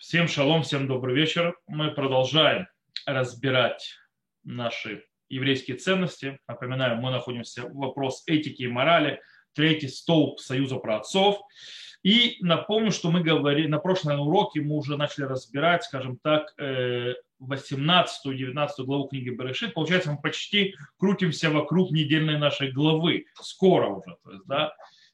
Всем шалом, всем добрый вечер. Мы продолжаем разбирать наши еврейские ценности. Напоминаю, мы находимся в вопрос этики и морали, третий столб Союза праотцов. И напомню, что мы говорили, на прошлом уроке мы уже начали разбирать, скажем так, 18-19 э, главу книги Берешит. Получается, мы почти крутимся вокруг недельной нашей главы. Скоро уже. То есть, да,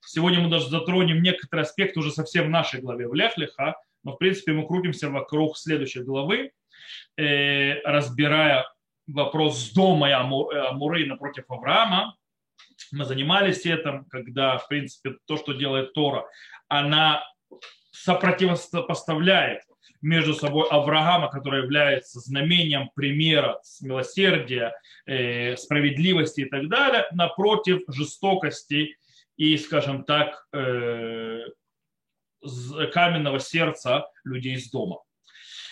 Сегодня мы даже затронем некоторые аспекты уже совсем в нашей главе в Лехлиха, но в принципе мы крутимся вокруг следующей главы, э, разбирая вопрос с дома и Амуры напротив Авраама. Мы занимались этим, когда, в принципе, то, что делает Тора, она сопротивопоставляет между собой Авраама, который является знамением примера милосердия, э, справедливости и так далее, напротив жестокости и, скажем так, э, каменного сердца людей из дома.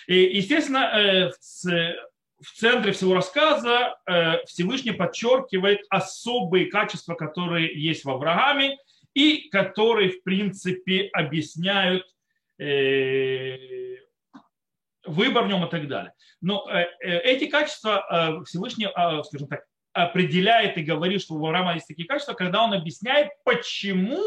И, естественно, э, в центре всего рассказа э, Всевышний подчеркивает особые качества, которые есть в Аврааме и которые, в принципе, объясняют выбор в нем и так далее. Но эти качества Всевышний, скажем так, определяет и говорит, что у Авраама есть такие качества, когда он объясняет, почему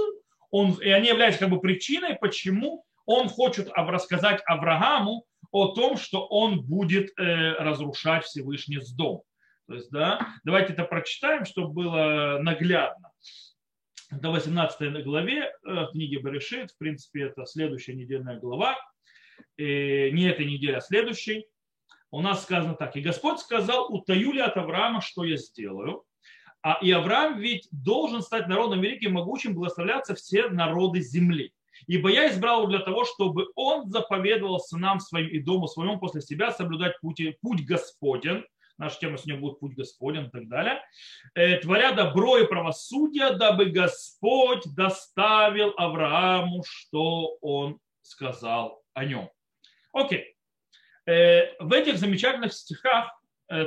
он, и они являются как бы причиной, почему он хочет рассказать Аврааму о том, что он будет э, разрушать Всевышний с дом. То есть, да, давайте это прочитаем, чтобы было наглядно. До 18 главе э, книги Берешит, в принципе, это следующая недельная глава, э, не этой недели, а следующей у нас сказано так. И Господь сказал, утаю ли от Авраама, что я сделаю. А и Авраам ведь должен стать народом великим, могучим, благословляться все народы земли. Ибо я избрал его для того, чтобы он заповедовал сынам своим и дому своему после себя соблюдать путь, путь Господен. Наша тема сегодня будет путь Господен и так далее. Э, творя добро и правосудие, дабы Господь доставил Аврааму, что он сказал о нем. Окей. Э, в этих замечательных стихах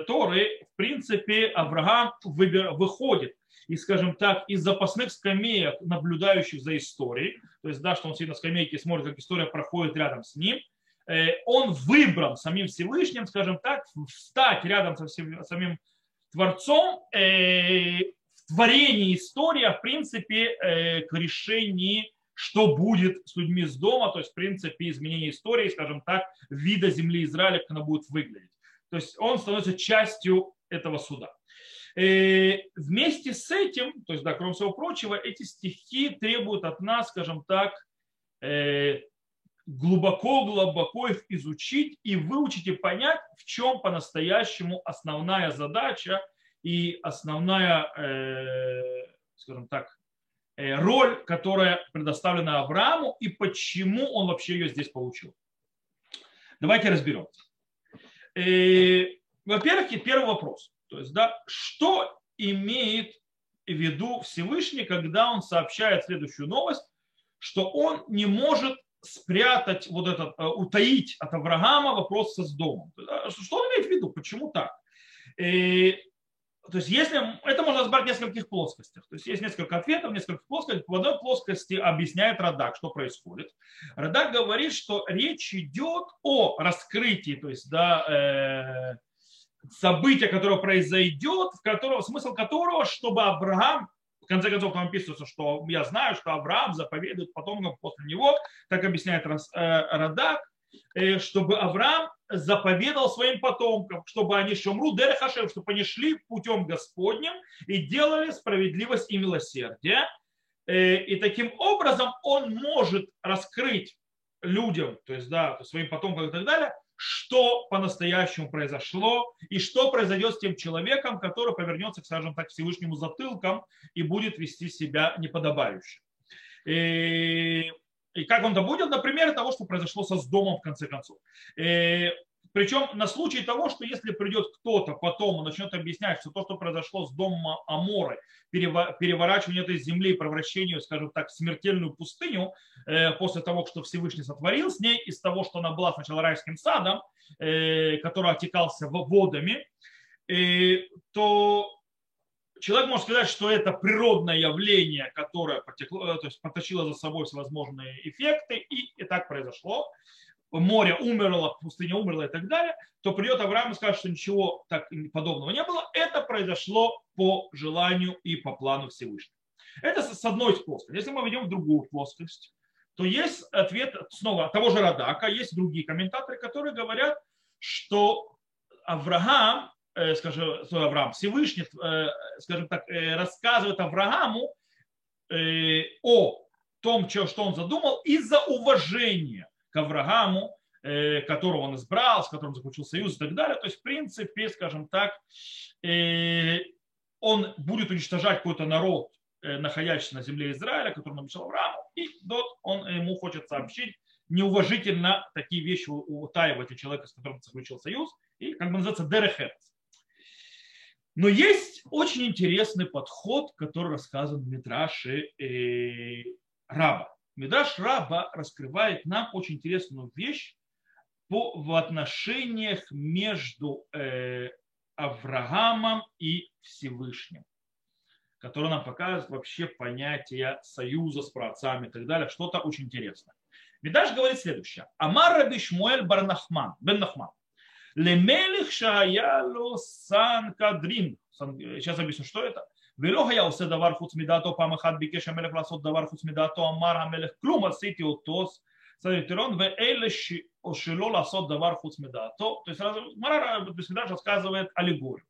Торы, в принципе, Авраам выходит и, скажем так, из запасных скамеек, наблюдающих за историей, то есть, да, что он сидит на скамейке и смотрит, как история проходит рядом с ним, э, он выбран самим Всевышним, скажем так, встать рядом со самим Творцом в творении истории, а в принципе к решению что будет с людьми с дома, то есть, в принципе, изменение истории, скажем так, вида земли Израиля, как она будет выглядеть. То есть он становится частью этого суда. И э, вместе с этим, то есть, да, кроме всего прочего, эти стихи требуют от нас, скажем так, глубоко-глубоко э, их изучить и выучить и понять, в чем по-настоящему основная задача и основная, э, скажем так, роль, которая предоставлена Аврааму и почему он вообще ее здесь получил. Давайте разберемся. Э, во-первых, первый вопрос. То есть, да, что имеет в виду Всевышний, когда он сообщает следующую новость, что он не может спрятать вот этот, э, утаить от Авраама вопрос со с домом. Что он имеет в виду? Почему так? То есть если, это можно разбирать в нескольких плоскостях. То есть есть несколько ответов, несколько плоскостей. В одной плоскости объясняет Радак, что происходит. Радак говорит, что речь идет о раскрытии, то есть да, э, события, которое произойдет, в которого, смысл которого, чтобы Авраам, в конце концов там описывается, что я знаю, что Авраам заповедует потом после него, так объясняет э, Радак, э, чтобы Авраам заповедал своим потомкам, чтобы они шумру дерехашем, чтобы они шли путем Господним и делали справедливость и милосердие. Э, и таким образом он может раскрыть людям, то есть да, своим потомкам и так далее, что по-настоящему произошло и что произойдет с тем человеком, который повернется, скажем так, Всевышнему затылком и будет вести себя неподобающе. И и как он это будет? Например, того, что произошло со с домом в конце концов. Э, причем на случай того, что если придет кто-то потом и начнет объяснять, что то, что произошло с домом Аморы, переворачивание этой земли, превращение, скажем так, в смертельную пустыню, э, после того, что Всевышний сотворил с ней, из того, что она была сначала райским садом, э, который отекался водами, то человек может сказать, что это природное явление, которое потекло, то есть потащило за собой всевозможные эффекты, и, и так произошло. море умерло, пустыня умерла и так далее, то придет Авраам и скажет, что ничего так подобного не было. Это произошло по желанию и по плану Всевышнего. Это с одной плоскости. Если мы ведем в другую плоскость, то есть ответ снова того же Радака, есть другие комментаторы, которые говорят, что Авраам, э, скажем, Авраам, Всевышний, скажем так, рассказывает Аврааму о том, что он задумал, из-за уважения к Аврааму, которого он избрал, с которым заключил союз и так далее. То есть, в принципе, скажем так, он будет уничтожать какой-то народ, находящийся на земле Израиля, который он обещал Аврааму, и вот он ему хочет сообщить неуважительно такие вещи утаивать у человека, с которым заключил союз, и как бы называется дерехерц. Но есть очень интересный подход, который рассказан в Мидраше э, Раба. Мидраш Раба раскрывает нам очень интересную вещь по, в отношениях между э, Авраамом и Всевышним, который нам показывает вообще понятие союза с праотцами и так далее, что-то очень интересное. Мидраш говорит следующее. Амар Раби Шмуэль Барнахман, Бен Нахман. Лемелих шаяло сан кадрин. Сейчас объясню, что это. ולא היה עושה דבר חוץ מדעתו, פעם אחת ביקש המלך לעשות דבר חוץ מדעתו, אמר המלך כלום עשיתי אותו סנטרון, ואלה או שלא לעשות דבר חוץ מדעתו, то есть Мара Бесмидраш рассказывает аллегорию.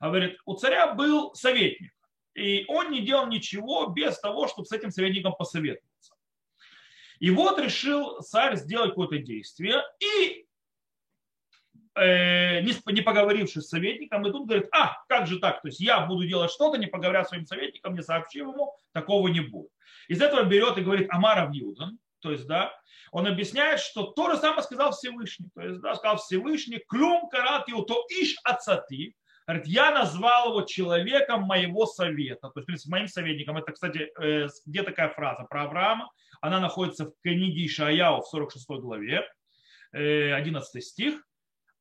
Говорит, у царя был советник, и он не делал ничего без того, чтобы с этим советником посоветоваться. И вот решил царь сделать какое-то действие, и э, не, не поговорившись с советником, и тут говорит, а, как же так, то есть я буду делать что-то, не поговоря с своим советником, не сообщив ему, такого не будет. Из этого берет и говорит Амара Юдан, то есть, да, он объясняет, что то же самое сказал Всевышний, то есть, да, сказал Всевышний, клюм карат то иш ацати, Говорит, я назвал его человеком моего совета, то есть, в принципе, моим советником. Это, кстати, э, где такая фраза про Авраама? Она находится в книге Ишаяу в 46 главе, 11 э, стих.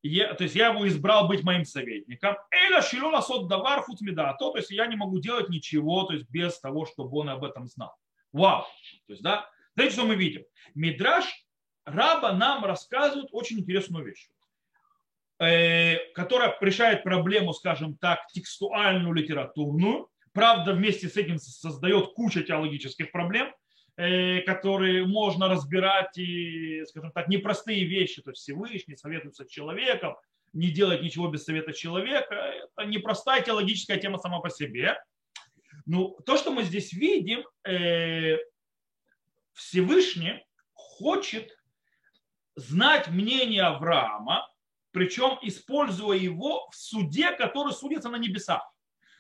Я, то есть я его избрал быть моим советником. Эля шилона сот давар футмида. То, то есть я не могу делать ничего, то есть без того, чтобы он об этом знал. Вау. То есть, да. Знаете, что мы видим? Мидраш раба нам рассказывает очень интересную вещь э, которая решает проблему, скажем так, текстуальную, литературную. Правда, вместе с этим создает кучу теологических проблем, которые можно разбирать и, скажем так, непростые вещи. То есть Всевышний советуется с человеком, не делать ничего без совета человека. Это непростая теологическая тема сама по себе. Ну, то, что мы здесь видим, э, Всевышний хочет знать мнение Авраама, причем используя его в суде, который судится на небесах.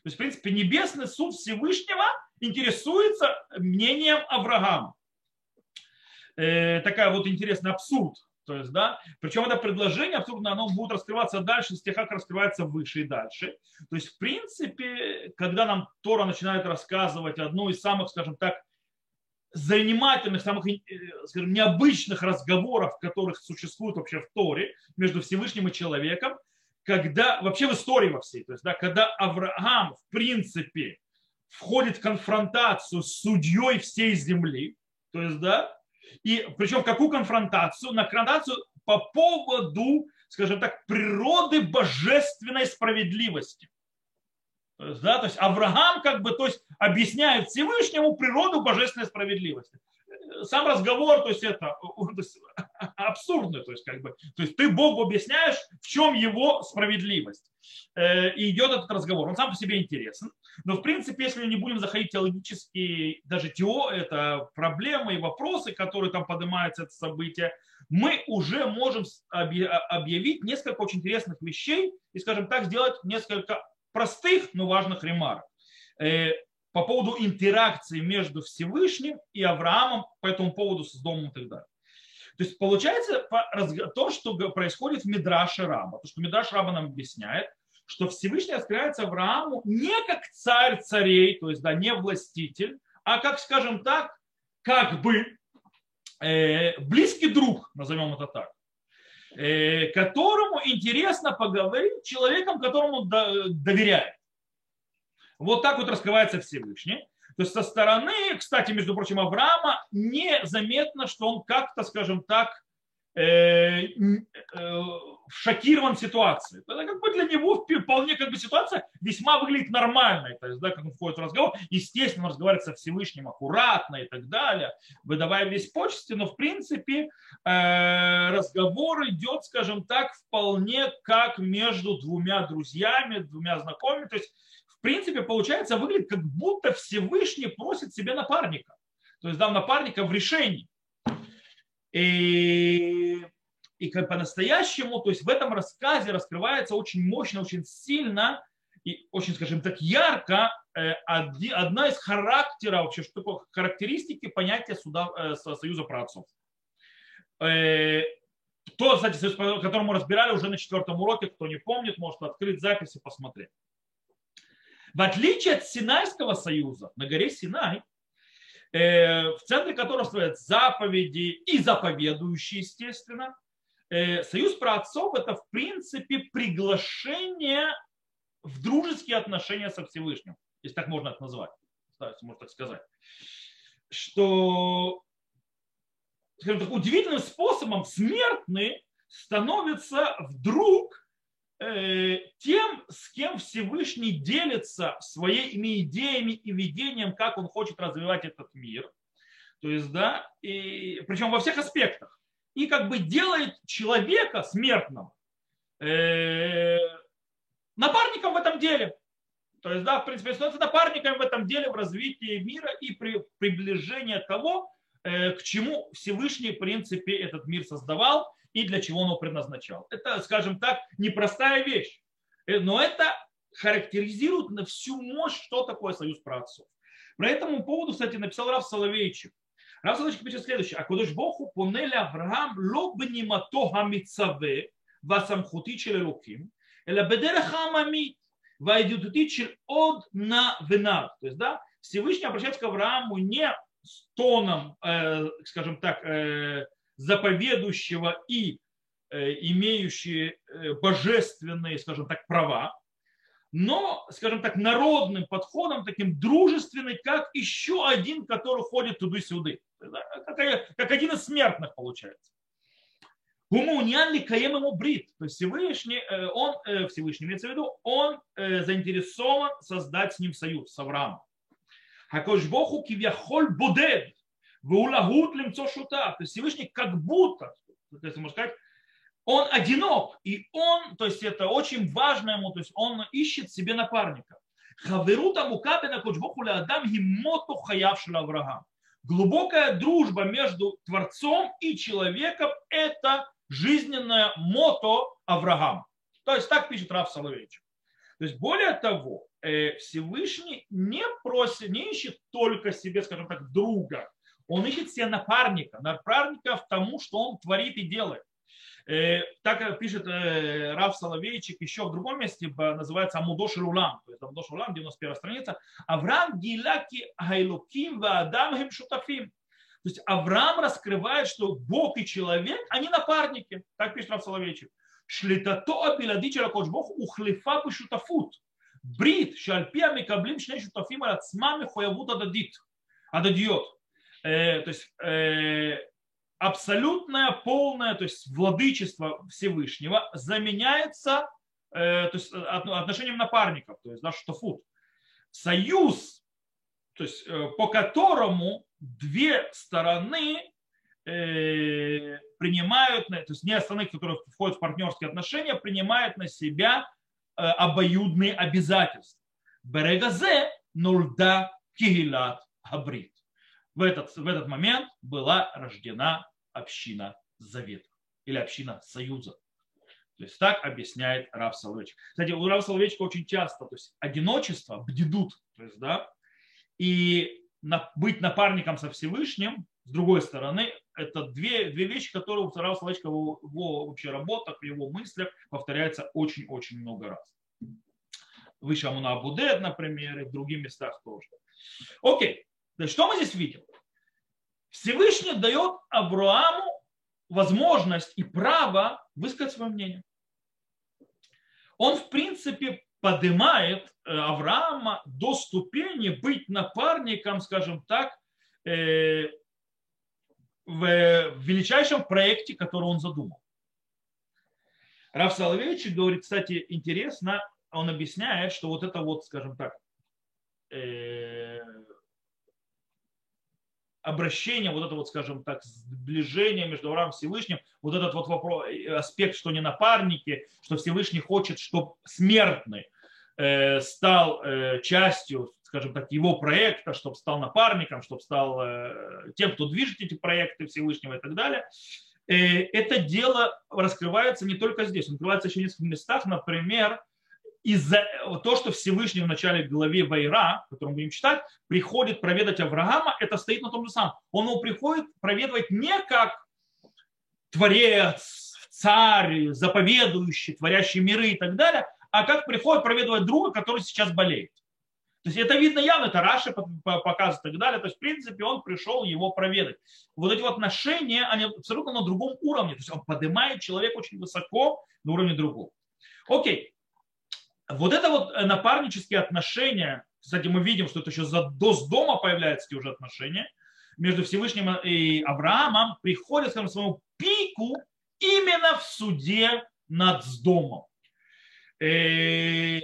То есть, в принципе, небесный суд Всевышнего – интересуется мнением Авраама. Э, такая вот интересный абсурд. То есть, да, причем это предложение абсурдно, оно будет раскрываться дальше, с тех, как раскрывается выше и дальше. То есть, в принципе, когда нам Тора начинает рассказывать одну из самых, скажем так, занимательных, самых э, скажем, необычных разговоров, которых существует вообще в Торе между Всевышним и человеком, когда вообще в истории во всей, то есть, да, когда Авраам, в принципе, входит в конфронтацию с судьей всей земли, то есть, да, и причем какую конфронтацию? На конфронтацию по поводу, скажем так, природы божественной справедливости. То есть, да, то есть Авраам как бы то есть, объясняет Всевышнему природу божественной справедливости сам разговор, то есть это то есть, абсурдно, то есть как бы, то есть ты Богу объясняешь, в чем его справедливость. Э, и идет этот разговор. Он сам по себе интересен. Но в принципе, если мы не будем заходить теологически, даже тео, это проблемы и вопросы, которые там поднимаются, это событие, мы уже можем объявить несколько очень интересных вещей и, скажем так, сделать несколько простых, но важных ремарок. Э, по поводу интеракции между Всевышним и Авраамом по этому поводу с домом и так далее. То есть получается то, что происходит в Мидраше Раба. То, что Мидраш Раба нам объясняет, что Всевышний открывается Аврааму не как царь царей, то есть да, не властитель, а как, скажем так, как бы э, близкий друг, назовем это так, э, которому интересно поговорить человеком, которому доверяет. Вот так вот раскрывается Всевышний. То есть со стороны, кстати, между прочим, Авраама незаметно, что он как-то, скажем так, шокирован ситуацией. Это как бы для него вполне как бы ситуация весьма выглядит нормальной. То есть, да, как он входит в разговор, естественно, он разговаривает со Всевышним аккуратно и так далее, выдавая весь почести, но в принципе э, разговор идет, скажем так, вполне как между двумя друзьями, двумя знакомыми. То есть, в принципе, получается, выглядит как будто Всевышний просит себе напарника. То есть, да, напарника в решении. И и по-настоящему, то есть в этом рассказе раскрывается очень мощно, очень сильно и очень, скажем так, ярко э, одна из характеров, вообще, что такое характеристики понятия суда, э, союза праотцов. Э, то, кстати, союз, мы разбирали уже на четвертом уроке, кто не помнит, может открыть запись и посмотреть. В отличие от Синайского союза на горе Синай, в центре которого стоят заповеди и заповедующие, естественно, Э, союз праотцов – это, в принципе, приглашение в дружеские отношения со Всевышним, если так можно это назвать, если можно так сказать. Что, так, удивительным способом смертный становится вдруг э, тем, с кем Всевышний делится своими идеями и видением, как он хочет развивать этот мир. То есть, да, и, причем во всех аспектах и как бы делает человека смертным э, напарником в этом деле. То есть, да, в принципе, становится напарником в этом деле в развитии мира и при приближении того, э, Э, к чему Всевышний, в принципе, этот мир создавал и для чего он его предназначал. Это, скажем так, непростая вещь, э, но это характеризирует на всю мощь, что такое союз праотцов. Про этому поводу, кстати, написал Рав Соловейчик. Рав Соловейчик пишет следующее. «Акудыш Богу понели Авраам лоб нимато хамицаве васамхути челелуким, эла бедереха амамит вайдютути чил од на винар". То есть, да, Всевышний обращается к Аврааму не тоном, э, скажем так, э, заповедующего и э, имеющие э, божественные, скажем так, права, но, скажем так, народным подходом, таким дружественным, как еще один, который ходит туда-сюда. Как, как один из смертных получается. Гумаунян ли каем ему брит. То есть Всевышний, э, он, э, Всевышний имеется в виду, он э, заинтересован создать с ним союз, с Авраамом. Хакош Боху кивяхоль будед. Вулагут лимцо шута. То есть Всевышний как будто, то есть можно сказать, он одинок, и он, то есть это очень важно ему, то есть он ищет себе напарника. Хаверута мукабена кочбохуля адам гимото хаяв Авраам. Глубокая дружба между Творцом и человеком – это жизненное мото Авраама. То есть так пишет Раф Соловейчик. То есть более того, Э, Всевышний не просит, не ищет только себе, скажем так, друга. Он ищет себе напарника, напарника в тому, что он творит и делает. Э, так пишет э, Рав Соловейчик еще в другом месте, называется Амудош Рулам, то есть Амудош Рулам, 91 страница. Авраам Гиляки Гайлуким Ваадам Химшутафим. То есть Авраам раскрывает, что Бог и человек, они напарники. Так пишет Рав Соловейчик. Шлитато Абиладича Ракош Бог ухлифа Пишутафут. ברית שעל פיה מקבלים שני שותפים על עצמם מחויבות הדדית, הדדיות. То есть абсолютное, полное, то есть владычество Всевышнего заменяется э, то есть, отношением напарников, то есть да, штафут. Союз, то есть, э, по которому две стороны э, принимают, то есть не стороны, которые входят в партнерские отношения, принимают на себя обоюдные обязательства. Берегазе нульда кигилат абрит в этот, в этот момент была рождена община Завета или община Союза. То есть так объясняет Рав Соловейчик. Кстати, у Рав Соловейчика очень часто, то есть одиночество, бдедут, то есть, да, и на, быть напарником со Всевышним, с другой стороны, это две, две вещи, которые у Рава Соловейчика в его вообще работах, в его мыслях повторяются очень-очень много раз. Выше Амуна Абудет, например, и в других местах тоже. Окей, то что мы здесь видим? Всевышний дает Аврааму возможность и право высказать свое мнение. Он, в принципе, поднимает э, Авраама до ступени быть напарником, скажем так, э, в величайшем проекте, который он задумал. Раф Соловейчик говорит, кстати, интересно, он объясняет, что вот это вот, скажем так, э, обращение, вот это вот, скажем так, сближение между Авраамом и Всевышним, вот этот вот вопрос, аспект, что не напарники, что Всевышний хочет, чтобы смертный э, стал э, частью, скажем так, его проекта, чтобы стал напарником, чтобы стал э, тем, кто движет эти проекты Всевышнего и так далее. Это дело раскрывается не только здесь, он открывается еще в нескольких местах, например, из-за то, что Всевышний в начале главе Вайра, которую мы будем читать, приходит проведать Авраама, это стоит на том же самом. Он его приходит проведывать не как творец, царь, заповедующий, творящий миры и так далее, а как приходит проведывать друга, который сейчас болеет. То есть это видно явно, это Раши показывает и так далее. То есть, в принципе, он пришел его проведать. Вот эти вот отношения, они абсолютно на другом уровне. То есть он поднимает человека очень высоко на уровне другого. Окей, вот это вот э, напарнические отношения, кстати, мы видим, что это еще за, до с дома появляются эти уже отношения, между Всевышним и Авраамом приходят, скажем, к своему пику именно в суде над домом. Э,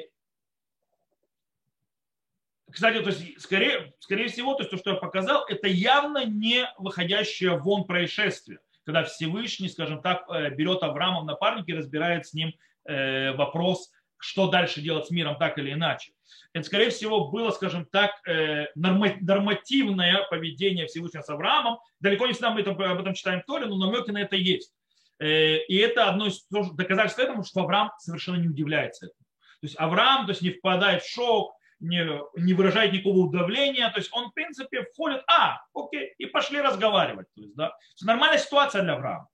кстати, то есть, скорее, скорее всего, то, есть, то, что я показал, это явно не выходящее вон происшествие, когда Всевышний, скажем так, э, берет Авраама в напарники и разбирает с ним вопрос что дальше делать с миром так или иначе. Это, скорее всего, было, скажем так, э, нормативное поведение Всевышнего с Авраамом. Далеко не всегда мы об этом читаем в Торе, но намеки на это есть. Э, и это одно из доказательств этому, что Авраам совершенно не удивляется этому. То есть Авраам то есть, не впадает в шок, не, не выражает никакого удавления, то есть он, в принципе, входит, а, окей, и пошли разговаривать. То есть, да, нормальная ситуация для Авраама.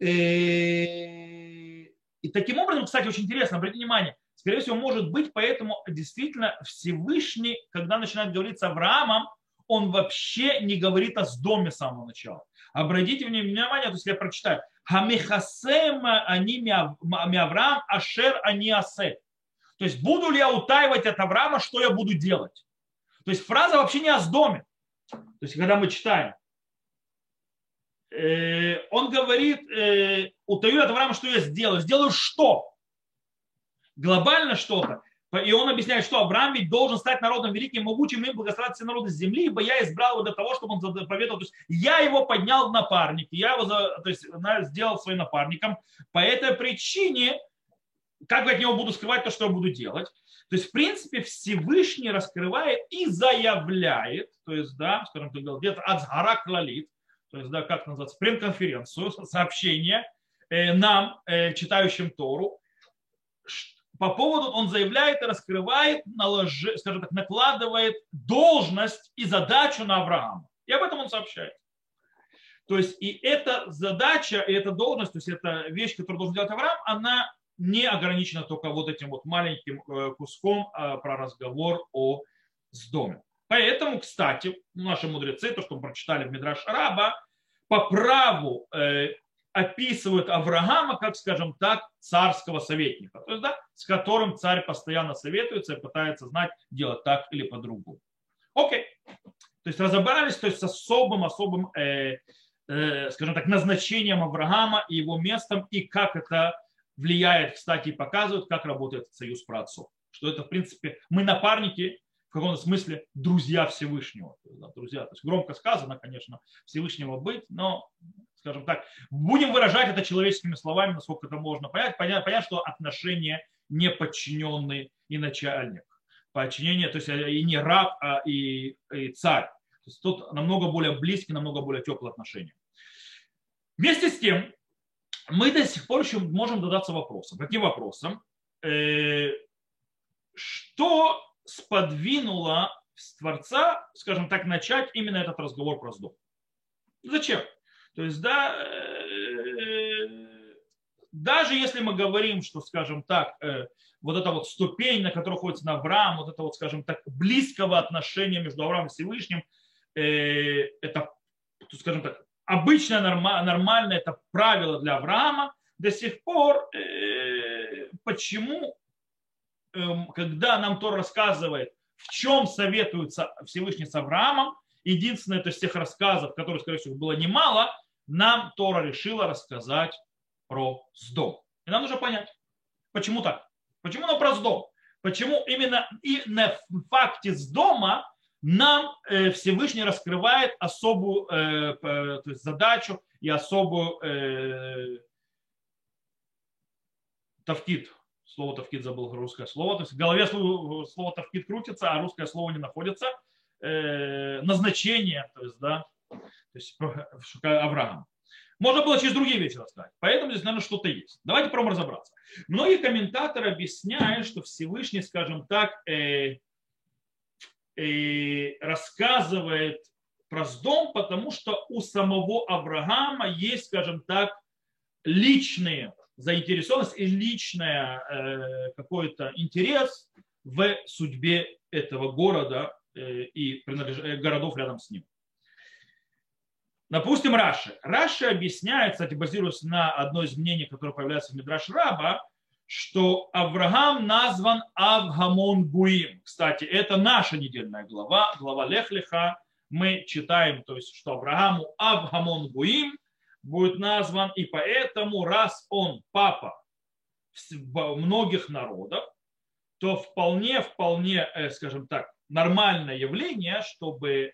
Э, и таким образом, кстати, очень интересно, обратите внимание, скорее всего, может быть, поэтому действительно Всевышний, когда начинает говорить с Авраамом, он вообще не говорит о доме с самого начала. Обратите внимание, то есть я прочитаю. Хамихасем они ми Авраам, ашер они асе. То есть буду ли я утаивать от Авраама, что я буду делать. То есть фраза вообще не о доме. То есть когда мы читаем, Э, он говорит, э, утаю от Авраама, что я сделаю. Сделаю что? Глобально что-то. И он объясняет, что Авраам ведь должен стать народом великим, могучим и благословить все народы земли, ибо я избрал его для того, чтобы он заповедовал. То есть я его поднял в напарник, я его то есть, сделал своим напарником. По этой причине, как я от него буду скрывать то, что я буду делать. То есть, в принципе, Всевышний раскрывает и заявляет, то есть, да, скажем так, где-то от гора клалит, то есть, да, как называется, прем-конференцию, сообщение э, нам, э, читающим Тору, по поводу, он заявляет и раскрывает, наложи, скажем так, накладывает должность и задачу на Авраама. И об этом он сообщает. То есть и эта задача, и эта должность, то есть эта вещь, которую должен делать Авраам, она не ограничена только вот этим вот маленьким э, куском про разговор о с домом. Поэтому, кстати, наши мудрецы, то, что мы прочитали в Мидраш Раба, по праву э, описывают Авраама как, скажем так, царского советника, то есть, да, с которым царь постоянно советуется и пытается знать, делать так или по-другому. Окей. То есть разобрались то есть, с особым, особым, э, э, скажем так, назначением Авраама и его местом, и как это влияет, кстати, и показывает, как работает союз праотцов. Что это, в принципе, мы напарники в каком-то смысле друзья Всевышнего. Друзья, то есть громко сказано, конечно, Всевышнего быть, но, скажем так, будем выражать это человеческими словами, насколько это можно понять. Понять, понять что отношения не подчиненный и начальник. Подчинение, то есть э, и не раб, а и, и царь. То есть тут намного более близкие, намного более теплые отношения. Вместе с тем, мы до сих пор еще можем задаться вопросом. Каким вопросом? Э, что сподвинуло Творца, скажем так, начать именно этот разговор про сдом. Зачем? То есть, да, э, даже если мы говорим, что, скажем так, э, вот эта вот ступень, на которой находится Авраам, вот это вот, скажем так, близкого отношения между Авраамом и Всевышним, это, скажем так, обычное, нормальное, это правило для Авраама, до сих пор почему Эм, когда нам Тор рассказывает, в чем советуется Всевышний с Авраамом, единственное, то есть тех рассказов, которых, скорее всего, было немало, нам Тора решила рассказать про Сдом. И нам нужно понять, почему так. Почему нам про Сдом? Почему именно и на факте Сдома нам э, Всевышний раскрывает особую э, то есть задачу и особую э, тавкит. Слово тавкит забыл русское слово. То есть в голове слово, тавкит крутится, а русское слово не находится. Назначение, то есть, да, то есть Авраам. Можно было через другие вещи рассказать. Поэтому здесь, наверное, что-то есть. Давайте пробуем разобраться. Многие комментаторы объясняют, что Всевышний, скажем так, э, рассказывает про Сдом, потому что у самого Авраама есть, скажем так, личные заинтересованность и личный э, какой-то интерес в судьбе этого города э, и э, городов рядом с ним. Допустим, Раши. Раши объясняет, кстати, базируясь на одной из мнений, которое появляется в Мидраш Раба, что Авраам назван אב המון גויים. Кстати, это наша недельная глава, глава לך לך. Мы читаем, то есть, что Аврааму אב המון גויים будет назван, и поэтому, раз он папа многих народов, то вполне, вполне, э, скажем так, нормальное явление, чтобы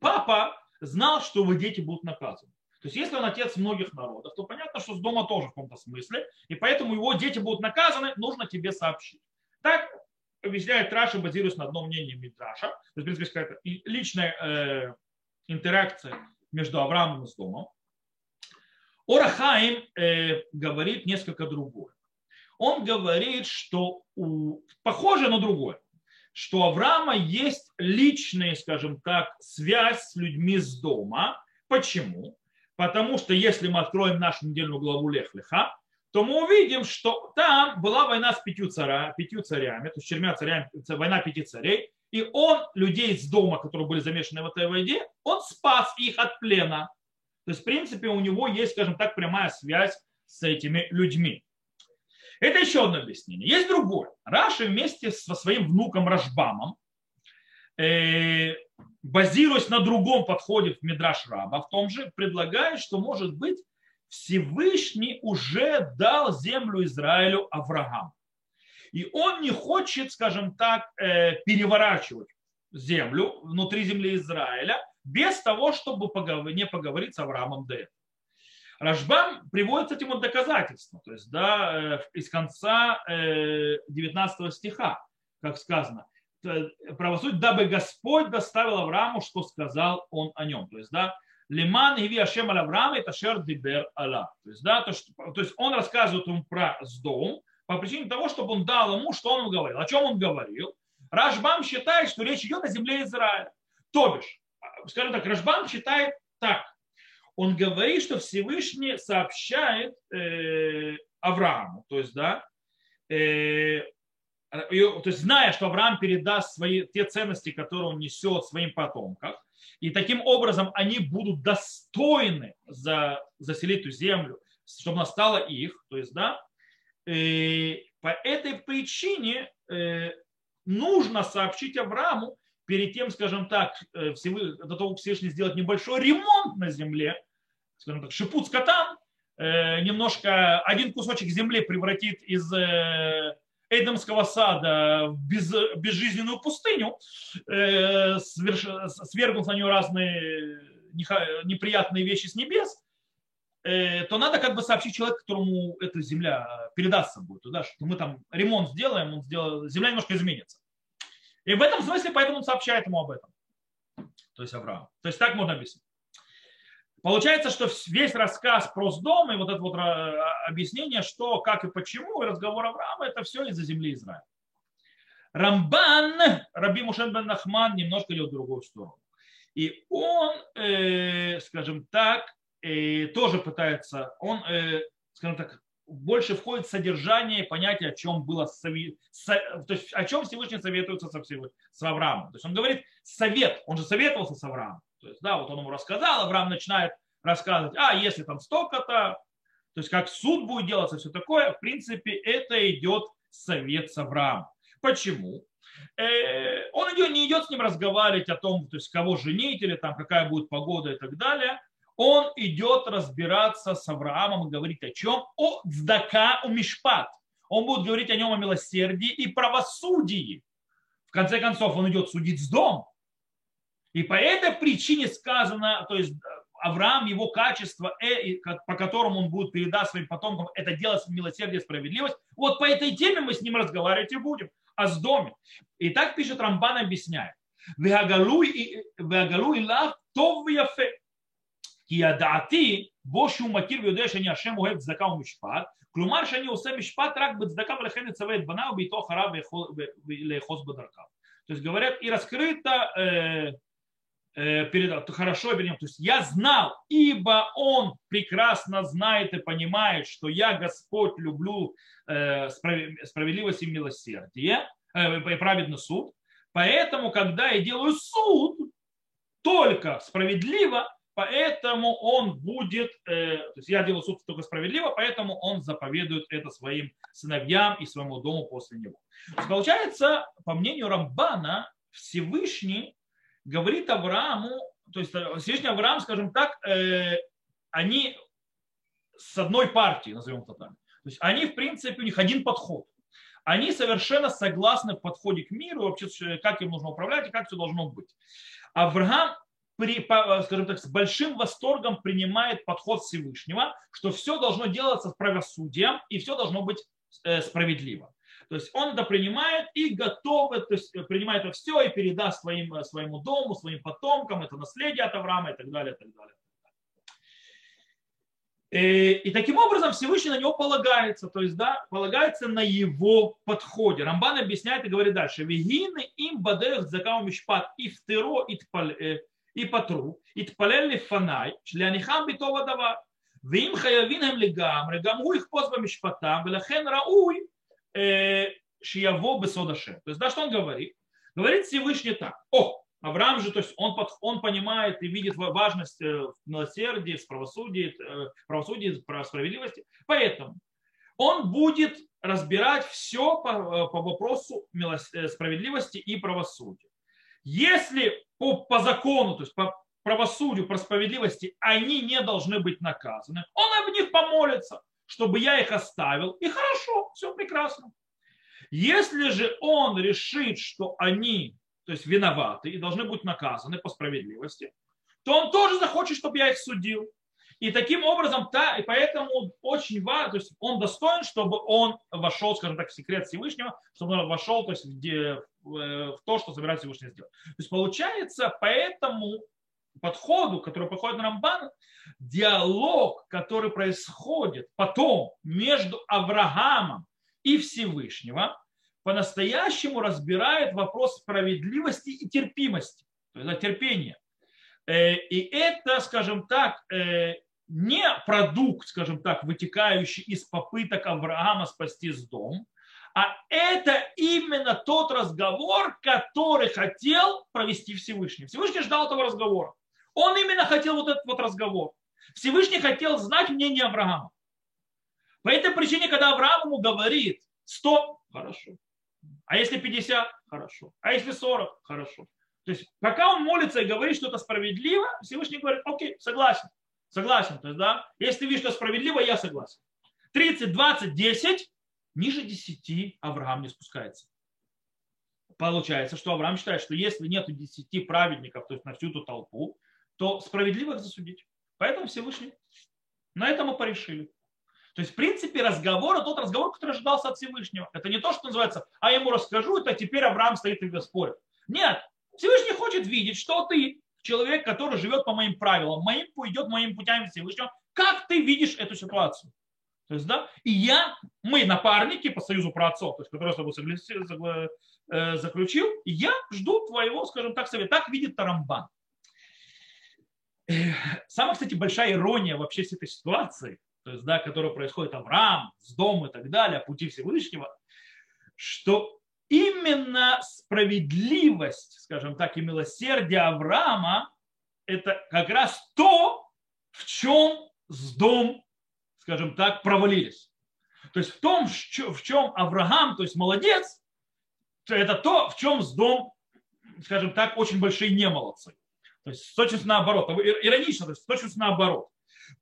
папа знал, что его дети будут наказаны. То есть если он отец многих народов, то понятно, что с дома тоже в каком-то смысле, и поэтому его дети будут наказаны, нужно тебе сообщить. Так объясняет Раша, базируясь на одном мнении Митраша. То есть, в принципе, какая-то личная э, интеракция между Авраамом и с домом. Орахаим э, говорит несколько другое. Он говорит, что у, похоже на другое, что у Авраама есть личная, скажем так, связь с людьми с дома. Почему? Потому что если мы откроем нашу недельную главу Лехлиха, то мы увидим, что там была война с пятью, царя, пятью царями, то есть четырьмя царями, война пяти царей, и он людей с дома, которые были замешаны в этой войне, он спас их от плена. То есть, в принципе, у него есть, скажем так, прямая связь с этими людьми. Это еще одно объяснение. Есть другое. Раши вместе со своим внуком Рашбамом э, базируясь на другом подходе в Мидраш Раба, в том же, предлагает, что, может быть, Всевышний уже дал землю Израилю Авраам. И он не хочет, скажем так, э, переворачивать землю внутри земли Израиля без того, чтобы не поговорить с Авраамом до. Рашбам приводит этим вот доказательства, то есть да, э, из конца 19 э, стиха, как сказано – правосудие, дабы Господь доставил Аврааму, что сказал он о нем. То есть, да, Лиман и Ашем аль Авраама это шер дибер Алла. То есть, да, то, что, то есть он рассказывает ему про Сдом по причине того, чтобы он дал ему, что он говорил. О чем он говорил? Рашбам считает, что речь идет о земле Израиля. То бишь, скажем так, Рашбам считает так. Он говорит, что Всевышний сообщает э, Аврааму, то есть, да, э, то есть зная, что Авраам передаст свои, те ценности, которые он несет своим потомкам, и таким образом они будут достойны за, заселить эту землю, чтобы она стала их, то есть, да, и по этой причине э, нужно сообщить Аврааму перед тем, скажем так, э, до того, как Всевышний сделать небольшой ремонт на земле, скажем так, шипут скотам, э, немножко один кусочек земли превратит из Эдемского сада в без, безжизненную пустыню, э, сверш, свергнув на нее разные неприятные вещи с небес, э, то надо как бы сообщить человеку, которому эта земля передастся будет, да, что мы там ремонт сделаем, он сделал, земля немножко изменится. И в этом смысле поэтому он сообщает ему об этом. То есть Авраам. То есть так можно объяснить. Получается, что весь рассказ про Сдом и вот это вот а, объяснение, что, как и почему, и разговор Авраама, это все из-за земли Израиля. Рамбан, Раби Мушен бен Нахман, немножко идет в другую сторону. И он, э, скажем так, э, тоже пытается, он, э, скажем так, больше входит в содержание и понятие, о чем было совет, со, то есть о чем Всевышний советуется со Всевышним, с Авраамом. То есть он говорит совет, он же советовался с Авраамом. То есть, да, вот он ему рассказал, Авраам начинает рассказывать, а если там столько-то, то есть как суд будет делаться, все такое, в принципе, это идет совет с Авраамом. Почему? Э, он идет, не идет с ним разговаривать о том, то есть кого женить или там какая будет погода и так далее. Он идет разбираться с Авраамом и говорить о чем? О дздака у мишпат. Он будет говорить о нем о милосердии и правосудии. В конце концов, он идет судить с дом. И по этой причине сказано, то есть Авраам, его качество, э, по которому он будет передать своим потомкам, это дело милосердие и справедливость. Вот по этой теме мы с ним разговаривать и будем. О сдоме. И так пишет Рамбан, объясняет. והגלוי אליו טוב ויפה. כי ידעתי בו שהוא מכיר ויודע שאני השם אוהב צדקה ומשפט, כלומר שאני עושה משפט רק בצדקה ולכן יצווה את בניו ואיתו אחריו לאחוז בדרכיו. То есть говорят, и раскрыто э, Э, перед, хорошо перед ним. То есть я знал, ибо он прекрасно знает и понимает, что я Господь люблю э, справедливость и милосердие, э, праведный суд. Поэтому, когда я делаю суд, только справедливо, поэтому он будет, то есть я делаю суд только справедливо, поэтому он заповедует это своим сыновьям и своему дому после него. получается, по мнению Рамбана, Всевышний говорит Аврааму, то есть э, Всевышний Авраам, скажем так, э, они с одной партии, назовем это так. То есть они, в принципе, у них один подход. Они совершенно согласны в подходе к миру, вообще, как им нужно управлять и как все должно быть. Авраам при, скажем так, с большим восторгом принимает подход Всевышнего, что все должно делаться с правосудием и все должно быть э, справедливо. То есть он это принимает и готов, то есть принимает это все и передаст своим, э, своему дому, своим потомкам, это наследие от Авраама и так далее, и так далее. И, э, и таким образом Всевышний на него полагается, то есть, да, полагается на его подходе. Рамбан объясняет и говорит дальше. Вегины им бадех закау мишпат и втеро э, и патру, и тпалели фанай, шлянихам битова дава. ואם חייבים הם לגמרי, גם הוא יכפוץ במשפטם, ולכן ראוי Э, Шияво Бесодаше. То есть, да, что он говорит? Говорит Всевышний так. О, Авраам же, то есть он, он понимает и видит важность э, милосердия, правосудия, э, правосудия, справедливости. Поэтому он будет разбирать все по, по вопросу справедливости и правосудия. Если по, по закону, то есть по правосудию, по справедливости они не должны быть наказаны, он об них помолится чтобы я их оставил, и хорошо, все прекрасно. Если же он решит, что они то есть виноваты и должны быть наказаны по справедливости, то он тоже захочет, чтобы я их судил. И таким образом, та, и поэтому очень важно, то есть он достоин, чтобы он вошел, скажем так, в секрет Всевышнего, чтобы он вошел то есть, в, в то, что собирается Всевышний сделать. То есть получается, поэтому подходу, который подходит на Рамбан, диалог, который происходит потом между Авраамом и Всевышнего, по-настоящему разбирает вопрос справедливости и терпимости, то есть терпения. Э, и это, скажем так, э, не продукт, скажем так, вытекающий из попыток Авраама спасти с дом, а это именно тот разговор, который хотел провести Всевышний. Всевышний ждал этого разговора. Он именно хотел вот этот вот разговор. Всевышний хотел знать мнение Авраама. По этой причине, когда Авраам ему говорит 100, хорошо. А если 50, хорошо. А если 40, хорошо. То есть пока он молится и говорит, что это справедливо, Всевышний говорит, окей, согласен. Согласен. То есть, да, если ты видишь, что справедливо, я согласен. 30, 20, 10, ниже 10 Авраам не спускается. Получается, что Авраам считает, что если нет 10 праведников, то есть на всю эту толпу, то справедливо их засудить. Поэтому Всевышний. На этом мы порешили. То есть, в принципе, разговор, тот разговор, который ожидался от Всевышнего. Это не то, что называется, а я ему расскажу, это теперь Авраам стоит и спорит. Нет, Всевышний хочет видеть, что ты, человек, который живет по моим правилам, моим, идет моим путями Всевышнего, как ты видишь эту ситуацию. То есть, да, и я, мы напарники по союзу про отцов, то есть, который с тобой э, заключил, и я жду твоего, скажем так, совета. Так видит Тарамбан. Самая, кстати, большая ирония вообще всей этой ситуации, то есть, да, которая происходит Авраам, с дом и так далее, пути Всевышнего, что именно справедливость, скажем так, и милосердие Авраама – это как раз то, в чем с дом, скажем так, провалились. То есть в том, в чем Авраам, то есть молодец, это то, в чем с дом, скажем так, очень большие немолодцы. То есть точно наоборот. Иронично, то есть точно наоборот.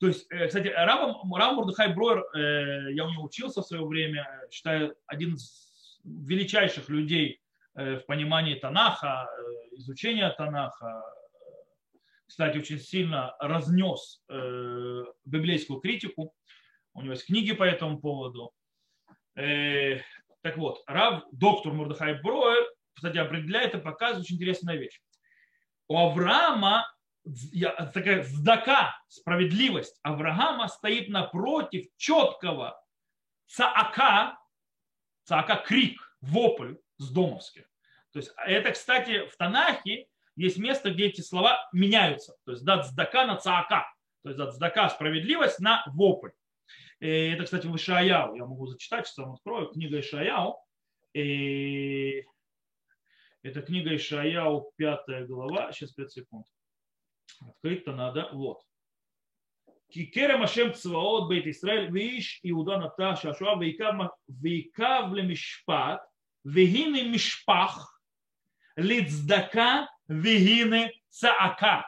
То есть, э, кстати, Рав, Рав Мурдыхай Бройер, э, я у него учился в свое время, считаю, один из величайших людей э, в понимании Танаха, изучения Танаха. Кстати, очень сильно разнес библейскую критику. У него есть книги по этому поводу. Так вот, Рав, доктор Мурдыхай Броер, кстати, определяет и показывает очень интересную вещь. У Авраама такая здака, справедливость Авраама стоит напротив четкого цаака, цаака крик, вопль с домовских. То есть это, кстати, в Танахе есть место, где эти слова меняются. То есть дат здака на цаака. То есть дат здака справедливость на вопль. И это, кстати, в Ишаяу. Я могу зачитать, сейчас вам открою. Книга Ишаяу. И это книга Ишаяу, пятая глава. Сейчас, 5 секунд. Открыть-то надо. Вот. Кикерем Ашем Цваот Бейт Исраэль Виш Иуда Ната Шашуа Вейкав Лемишпат Вегины Мишпах Лицдака Вегины Цаака.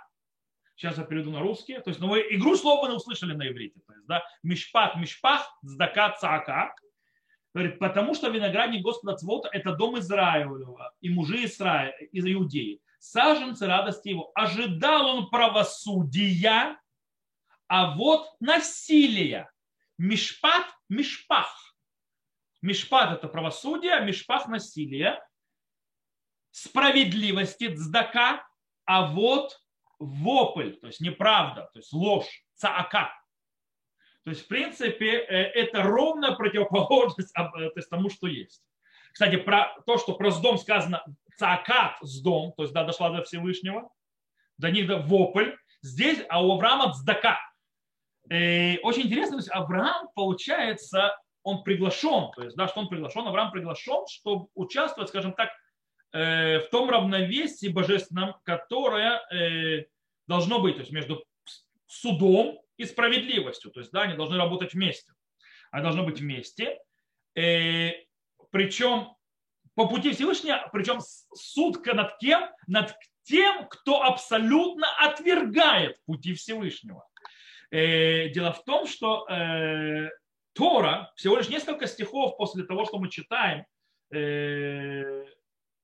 Сейчас я перейду на русский. То есть, ну, вы игру слова вы услышали на иврите. То есть, да, Мишпат, Мишпах, Цдака, Цаака. Говорит, потому что виноградник Господа Цвота – это дом Израилева и мужи Израиля, из Иудеи саженцы радости его. Ожидал он правосудия, а вот насилия. Мишпат, мишпах. Мишпат это правосудие, мишпах насилие. Справедливости, цдака, а вот вопль, то есть неправда, то есть ложь, цаака. То есть, в принципе, э, это ровно противоположность э, то есть, тому, что есть. Кстати, про то, что про Сдом сказано цакат с дом, то есть да, дошла до Всевышнего, до них до вопль. Здесь, а у Авраама цдака. И э, очень интересно, то есть Авраам, получается, он приглашен, то есть, да, что он приглашен, Авраам приглашен, чтобы участвовать, скажем так, в том равновесии божественном, которое должно быть, то есть между судом и справедливостью. То есть, да, они должны работать вместе. Они должны быть вместе. Причем по пути Всевышнего, причем сутка над кем? Над тем, кто абсолютно отвергает пути Всевышнего. Э, дело в том, что э, Тора, всего лишь несколько стихов после того, что мы читаем э,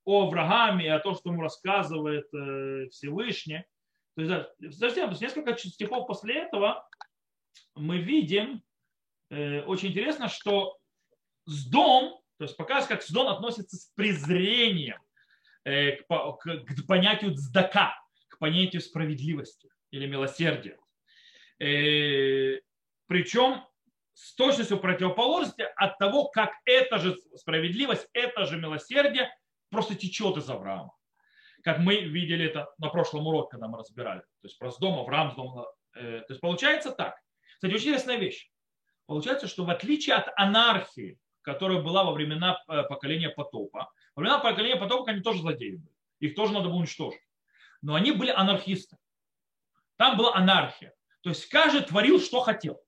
о Аврааме и о том, что ему рассказывает Всевышний, то есть, совсем, то есть несколько стихов после этого мы видим, очень интересно, что с дом то есть показывает, как Сдон относится с презрением э, к, к, к понятию цдака, к понятию справедливости или милосердия. Э, причем с точностью противоположности от того, как эта же справедливость, это же милосердие просто течет из Авраама. Как мы видели это на прошлом уроке, когда мы разбирали. То есть про Сдом, Авраам, Сдом. Э, то есть получается так. Кстати, очень интересная вещь. Получается, что в отличие от анархии, которая была во времена э, поколения потопа. Во времена поколения потопа они тоже злодеи были. Их тоже надо было уничтожить. Но они были анархисты. Там была анархия. То есть каждый творил, что хотел.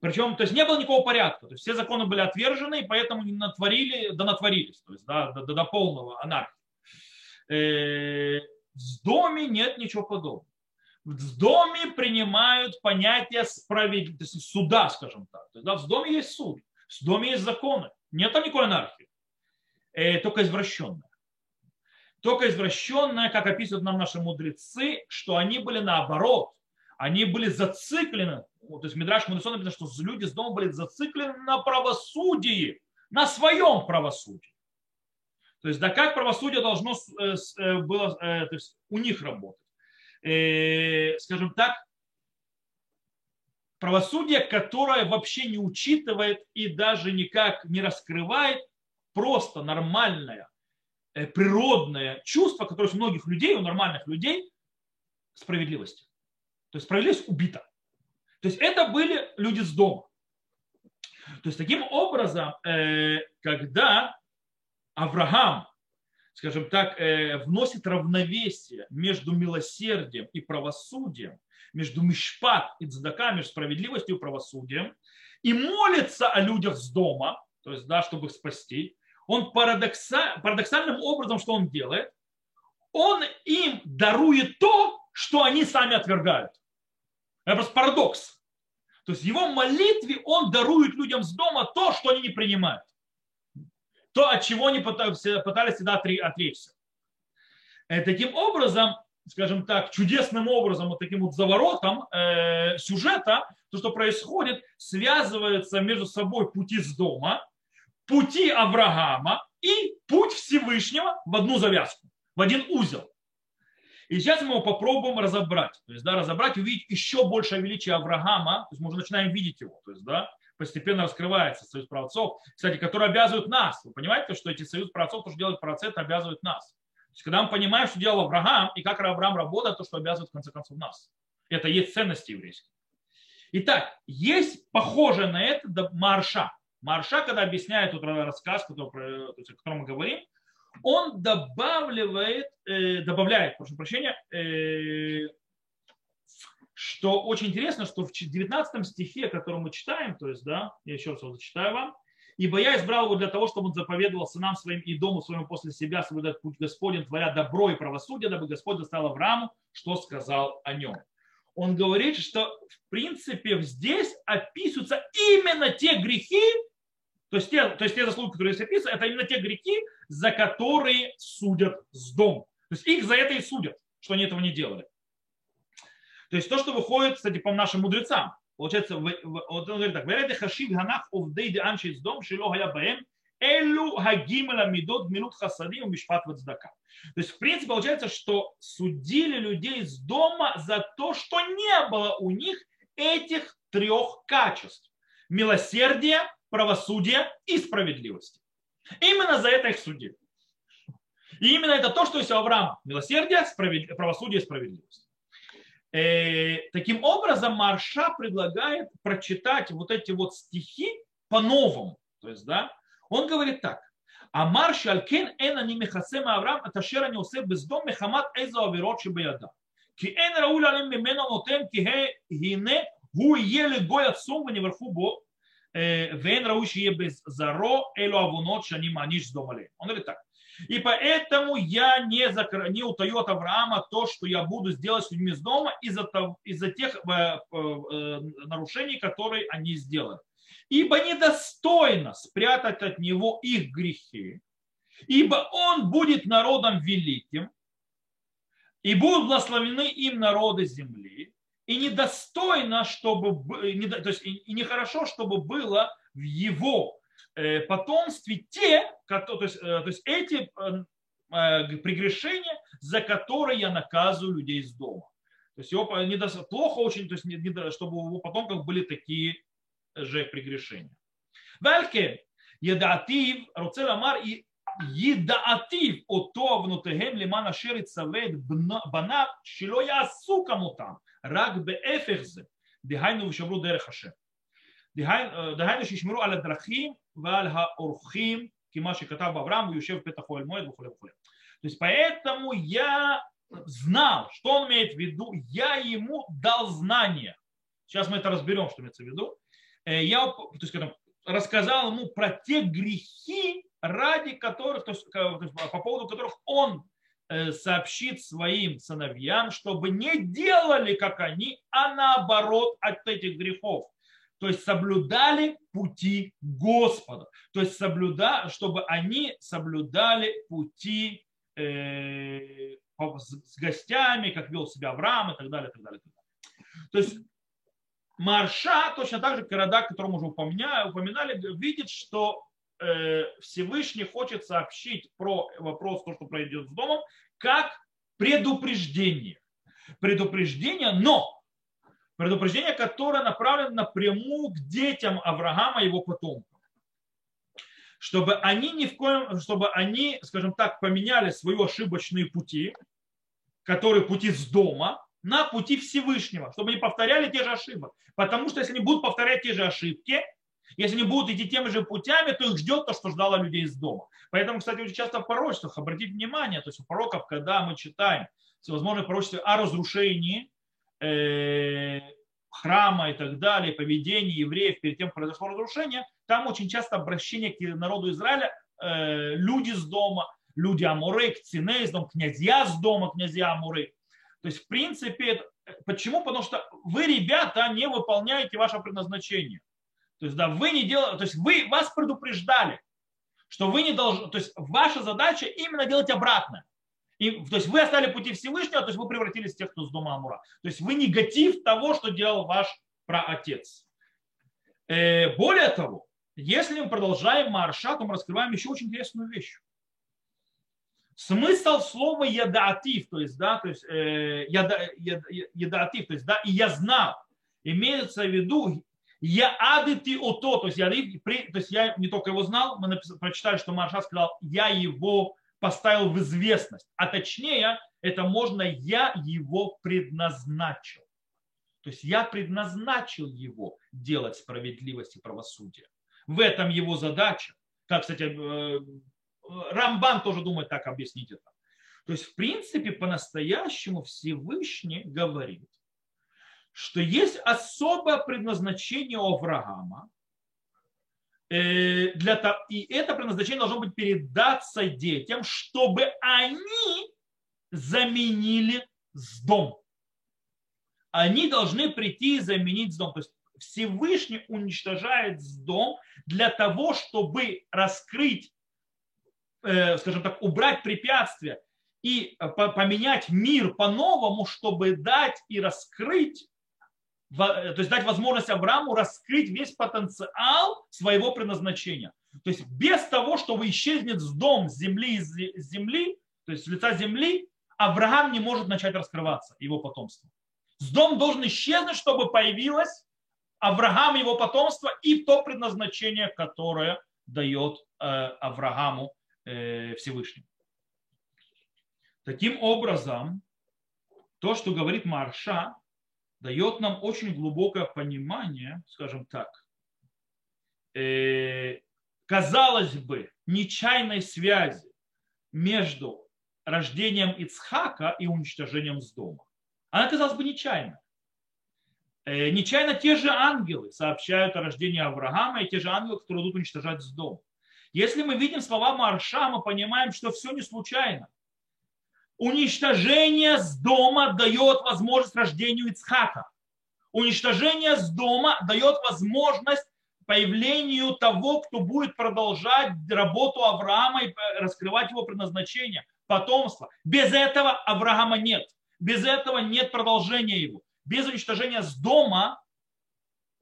Причем, то есть не было никакого порядка. То есть все законы были отвержены, и поэтому натворили, да натворились. То есть до, до, до полного анархии. Э, в доме нет ничего подобного. В доме принимают понятие справедливости, суда, скажем так. Да, в доме есть суд. В доме есть законы. Нет там никакой анархии. Э, только извращенная. Только извращенная, как описывают нам наши мудрецы, что они были наоборот. Они были зациклены. То есть Мидраш Мудрецон написано, что люди с дома были зациклены на правосудии. На своем правосудии. То есть, да как правосудие должно э, э, было то есть, у них работать. Скажем так, правосудие, которое вообще не учитывает и даже никак не раскрывает просто нормальное, э, природное чувство, которое у многих людей, у нормальных людей, справедливости. То есть справедливость убита. То есть это были люди с дома. То есть таким образом, э, когда Авраам, скажем так, э, вносит равновесие между милосердием и правосудием, между мишпат и цдака, между справедливостью и правосудием, и молится о людях с дома, то есть, да, чтобы их спасти, он парадокса, парадоксальным образом, что он делает, он им дарует то, что они сами отвергают. Это просто парадокс. То есть в его молитве он дарует людям с дома то, что они не принимают. То, от чего они пытались всегда отречься. Э, таким образом, скажем так, чудесным образом, вот таким вот заворотом э, сюжета, то, что происходит, связывается между собой пути с дома, пути Авраама и путь Всевышнего в одну завязку, в один узел. И сейчас мы его попробуем разобрать. То есть, да, разобрать, увидеть еще большее величие Авраама. То есть мы уже начинаем видеть его. То есть, да, постепенно раскрывается союз праотцов, кстати, который обязывает нас. Вы понимаете, что эти союз праотцов, то, что делают праотцы, это обязывает нас. То есть, когда мы понимаем, что делал Авраам, и как Авраам работает, то, что обязывает, в конце концов, нас. Это есть ценности еврейские. Итак, есть похожее на это Марша. Марша, когда объясняет тот рассказ, который, о котором мы говорим, он добавляет, э, добавляет, прошу прощения, э, что очень интересно, что в 19 стихе, который мы читаем, то есть, да, я еще раз его зачитаю вам, Ибо я избрал его для того, чтобы он заповедовал сынам своим и дому своему после себя соблюдать путь Господень, творя добро и правосудие, дабы Господь доставил Аврааму, что сказал о нем. Он говорит, что в принципе здесь описываются именно те грехи, то есть те, то есть те заслуги, которые здесь описаны, это именно те грехи, за которые судят с дом. То есть их за это и судят, что они этого не делали. То есть то, что выходит, кстати, по нашим мудрецам. Получается, вот он говорит так, «Вереде хашив ганах овдей де анши дом, шило хая баем, элю хагимела мидот минут хасадим мишпат вацдака». То есть, в принципе, получается, что судили людей из дома за то, что не было у них этих трех качеств. Милосердие, правосудие и справедливости. Именно за это их судили. И именно это то, что есть у Авраама. Милосердие, справед... правосудие и справедливость. Э, таким образом, Марша предлагает прочитать вот эти вот стихи по-новому. То есть, да, он говорит так. А Амар шалкен эн они мехасем Авраам аташер они усе без дом мехамат эзо авирот шебеяда. Ки эн рауля лем мимена нотем ки гине гу еле гой отцом в неверху бо э, вен рауш е без заро эло авунот шаним аниш домале. Он говорит так. И поэтому я не, закр... не утаю от Авраама то, что я буду сделать с людьми из дома из-за, того... из-за тех э, э, нарушений, которые они сделали. Ибо недостойно спрятать от него их грехи, ибо он будет народом великим, и будут благословены им народы земли, и недостойно, чтобы, то есть и нехорошо, чтобы было в его Э, Э, потомстве те, то есть, э, то есть эти э, прегрешения, за которые я наказываю людей из дома. То есть его не недос... плохо очень, то есть не, не, чтобы у его потомков были такие же прегрешения. Вальке едаатив, руцеламар и едаатив ото внутегем лимана шерит савет банав, шило я сукаму там, рак бе эфехзе, дыхайну вишабру дерехаше. דהיינו שישמרו על הדרכים ועל האורחים, כמה שכתב באברהם, הוא יושב בפתח אוהל מועד וכו' וכו'. То есть поэтому я знал, что он имеет в виду, я ему дал знания. Сейчас мы это разберем, что имеется в виду. Я то есть, рассказал ему про те грехи, ради которых, то есть, по поводу которых он сообщит своим сыновьям, чтобы не делали, как они, а наоборот от этих грехов то есть соблюдали пути Господа, то есть соблюда, чтобы они соблюдали пути э, с гостями, как вел себя Авраам и так далее, и так далее. И так далее. То есть Марша, точно так же города, который мы уже упоминали, видит, что э, Всевышний хочет сообщить про вопрос, то, что пройдет с домом, как предупреждение. Предупреждение, но Предупреждение, которое направлено напрямую к детям Авраама и его потомкам. Чтобы они ни в коем, чтобы они, скажем так, поменяли свои ошибочные пути, которые пути с дома, на пути Всевышнего, чтобы не повторяли те же ошибки. Потому что если они будут повторять те же ошибки, если они будут идти теми же путями, то их ждет то, что ждало людей из дома. Поэтому, кстати, очень часто в пророчествах, обратите внимание, то есть у пророков, когда мы читаем всевозможные пророчества о разрушении, Э, храма и так далее, поведение евреев перед тем, как произошло разрушение, там очень часто обращение к народу Израиля э, люди с дома, люди Амуры, Кцины из дома, князья с дома, князья Амуры. То есть, в принципе, почему? Потому что вы, ребята, не выполняете ваше предназначение. То есть, да, вы не делаете, то есть вы, вас предупреждали, что вы не должны, то есть ваша задача именно делать обратное. И, то есть вы оставили пути Всевышнего, то есть вы превратились в тех, кто с дома Амура. То есть вы негатив того, что делал ваш праотец. Э, более того, если мы продолжаем марша, то мы раскрываем еще очень интересную вещь. Смысл слова ядаатив, то есть, да, то есть, э, яда, яда, ядаатив, то есть, да, и я знал, имеется в виду я адыти ото, то есть я, то есть я не только его знал, мы написали, прочитали, что Марша сказал, я его поставил в известность, а точнее, это можно я его предназначил. То есть я предназначил его делать справедливость и правосудие. В этом его задача. Как, кстати, э, Рамбан тоже думает так объяснить это. То есть, в принципе, по-настоящему Всевышний говорит, что есть особое предназначение у Авраама, э, для, и это предназначение должно быть передаться детям, чтобы они заменили дом. Они должны прийти и заменить дом. То есть Всевышний уничтожает дом для того, чтобы раскрыть, э, скажем так, убрать препятствия и поменять мир по-новому, чтобы дать и раскрыть Э, то есть дать возможность Аврааму раскрыть весь потенциал своего предназначения. То есть без того, чтобы исчезнет с дом с земли, с земли, то есть с лица земли, Авраам не может начать раскрываться, его потомство. С дом должен исчезнуть, чтобы появилось Авраам, его потомство и то предназначение, которое дает э, Аврааму э, Всевышний. Таким образом, то, что говорит Марша, дает нам очень глубокое понимание, скажем так, э, казалось бы, нечаянной связи между рождением Ицхака и уничтожением с дома. Она казалась бы нечаянно. Э, нечаянно те же ангелы сообщают о рождении Авраама и те же ангелы, которые идут уничтожать с дома. Если мы видим слова Марша, мы понимаем, что все не случайно уничтожение с дома дает возможность рождению Ицхака. Уничтожение с дома дает возможность появлению того, кто будет продолжать работу Авраама и раскрывать его предназначение, потомство. Без этого Авраама нет. Без этого нет продолжения его. Без уничтожения с дома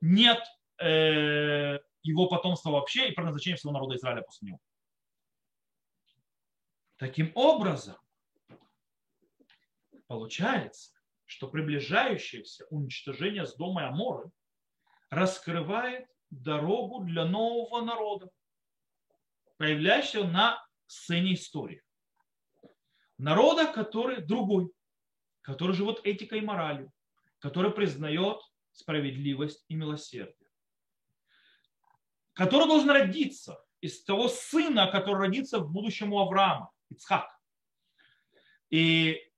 нет э, его потомства вообще и предназначения всего народа Израиля после него. Таким образом, Получается, что приближающееся уничтожение с дома Аморы раскрывает дорогу для нового народа, появляющегося на сцене истории. Народа, который другой, который живет этикой и моралью, который признает справедливость и милосердие, который должен родиться из того сына, который родится в будущем у Авраама, Ицхак. И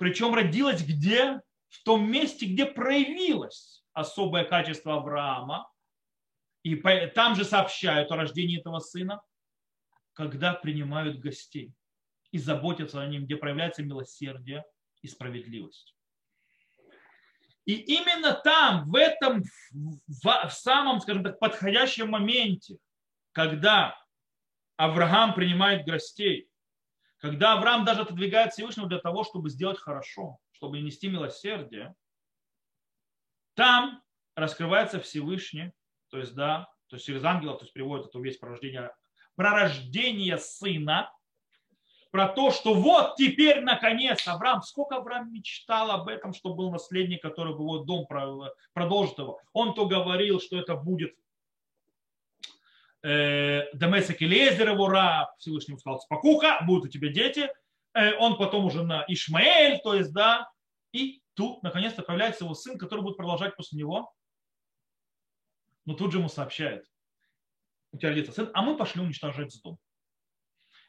причем родилась где? В том месте, где проявилось особое качество Авраама. И там же сообщают о рождении этого сына, когда принимают гостей и заботятся о ним, где проявляется милосердие и справедливость. И именно там, в этом, в самом, скажем так, подходящем моменте, когда Авраам принимает гостей, когда Авраам даже отодвигает Всевышнего для того, чтобы сделать хорошо, чтобы нести милосердие, там раскрывается Всевышний, то есть, да, то есть через ангела, то есть приводит эту весь про рождение, про рождение сына, про то, что вот теперь наконец Авраам, сколько Авраам мечтал об этом, что был наследник, который бы его дом продолжит его. Он то говорил, что это будет Э, Демесек Элезер его раб, Всевышний сказал, спокуха, будут у тебя дети. Э, он потом уже на Ишмаэль, то есть, да, и тут наконец-то появляется его сын, который будет продолжать после него. Но тут же ему сообщает, у тебя родится сын, а мы пошли уничтожать дом.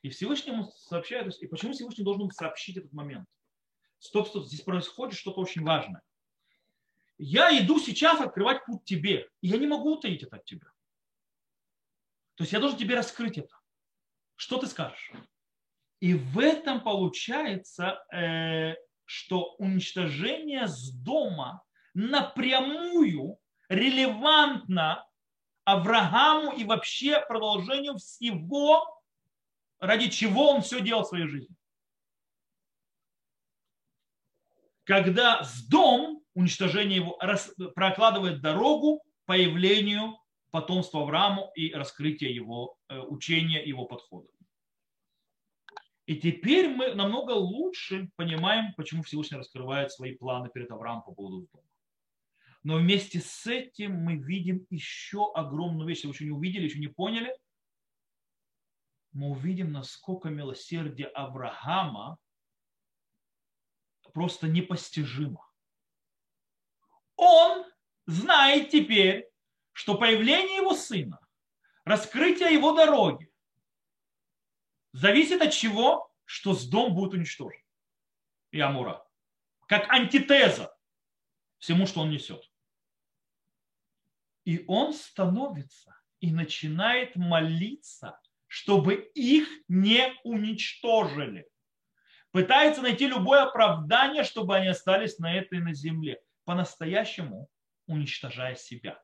И Всевышний ему сообщает, и почему Всевышний должен сообщить этот момент? Стоп, стоп, здесь происходит что-то очень важное. Я иду сейчас открывать путь тебе, и я не могу утаить это от тебя. То есть я должен тебе раскрыть это, Что ты скажешь? И в этом получается, э, что уничтожение с дома напрямую релевантно Аврааму и вообще продолжению всего, ради чего он все делал в своей жизни. Когда с дом, уничтожение его, прокладывает дорогу появлению потомства Аврааму и раскрытия его э, учения, его подхода. И теперь мы намного лучше понимаем, почему Всевышний раскрывает свои планы перед Авраамом по поводу дома. Но вместе с этим мы видим еще огромную вещь. Если вы еще не увидели, еще не поняли, мы увидим, насколько милосердие Авраама просто непостижимо. Он знает теперь, что появление его сына, раскрытие его дороги зависит от чего? Что с дом будет уничтожен. И Амура. Как антитеза всему, что он несет. И он становится и начинает молиться, чтобы их не уничтожили. Пытается найти любое оправдание, чтобы они остались на этой на земле. По-настоящему уничтожая себя.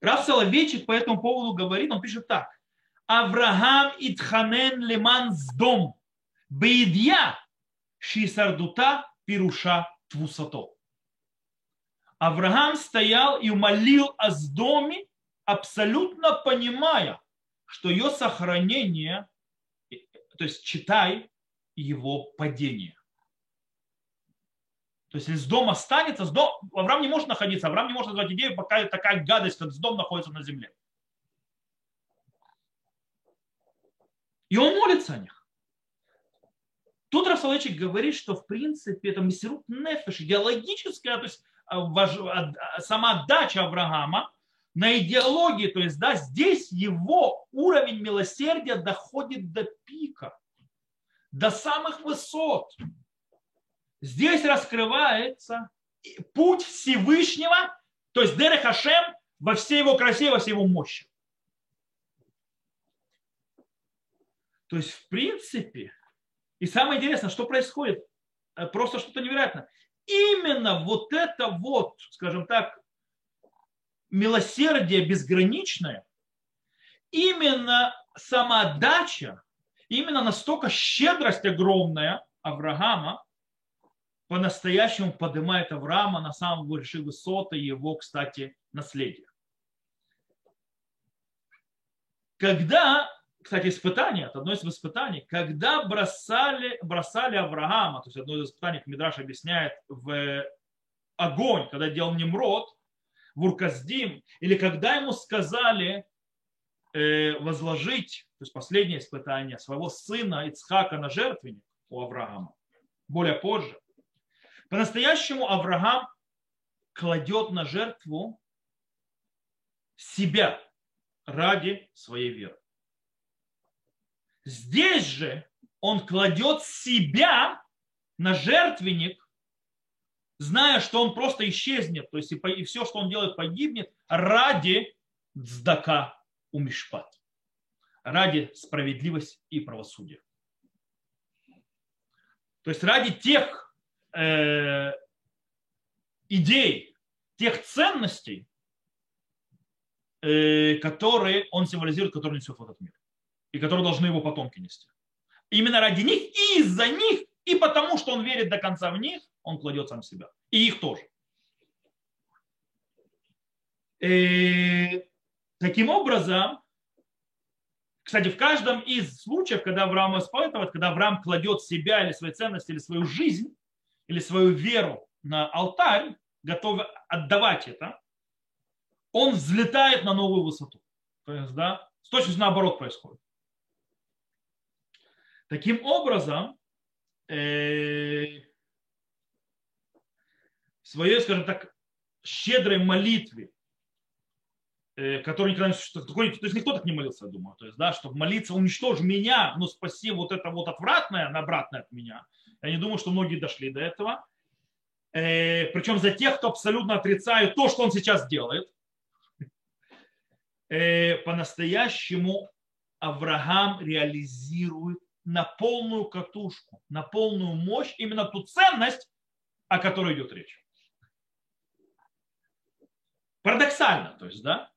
Рав Соловейчик по этому поводу говорит, он пишет так. Авраам итханен леман сдом, бейдья шисардута пируша твусато. Авраам стоял и умолил о сдоме, абсолютно понимая, что ее сохранение, то есть читай его падение. То есть, если с дома останется, с дом... Авраам не может находиться, Авраам не может назвать идею, пока такая гадость, как с дом находится на земле. И он молится о них. Тут Рафсалычик говорит, что в принципе это мессирут нефеш, идеологическая, то есть а, а, сама отдача Авраама на идеологии, то есть да, здесь его уровень милосердия доходит до пика, до самых высот. Здесь раскрывается путь Всевышнего, то есть Дерех Хашем во всей его красе, во всей его мощи. То есть, в принципе, и самое интересное, что происходит, э, просто что-то невероятное. Именно вот это вот, скажем так, милосердие безграничное, именно самоотдача, именно настолько щедрость огромная Авраама, по-настоящему поднимает Авраама на самые большие высоты его, кстати, наследия. Когда, кстати, испытание, это одно из испытаний, когда бросали, бросали Авраама, то есть одно из испытаний, как Мидраш объясняет, в огонь, когда делал Немрод, в Урказдим, или когда ему сказали э, возложить, то есть последнее испытание, своего сына Ицхака на жертвенник у Авраама, более позже, по-настоящему Авраам кладет на жертву себя ради своей веры. Здесь же он кладет себя на жертвенник, зная, что он просто исчезнет, то есть и все, что он делает, погибнет ради дздака у Мишпат, ради справедливости и правосудия. То есть ради тех э, идей, тех ценностей, э, которые он символизирует, которые несет в этот мир. И которые должны его потомки нести. Именно ради них и из-за них, и потому что он верит до конца в них, он кладет сам себя. И их тоже. И, э, таким образом, кстати, в каждом из случаев, когда Авраам испытывает, когда Авраам кладет себя или свои ценности, или свою жизнь, или свою веру на алтарь, готов отдавать это, он взлетает на новую высоту. То есть, да, с точностью наоборот происходит. Таким образом, э, в своей, скажем так, щедрой молитве, э, который никогда не такой, то есть никто так не молился, я думаю, то есть, да, чтобы молиться, уничтожь меня, но спаси вот это вот отвратное, обратное от меня – я не думаю, что многие дошли до этого. Э, причем за тех, кто абсолютно отрицает то, что он сейчас делает. э, по-настоящему Авраам реализирует на полную катушку, на полную мощь именно ту ценность, о которой идет речь. Парадоксально, то есть, да?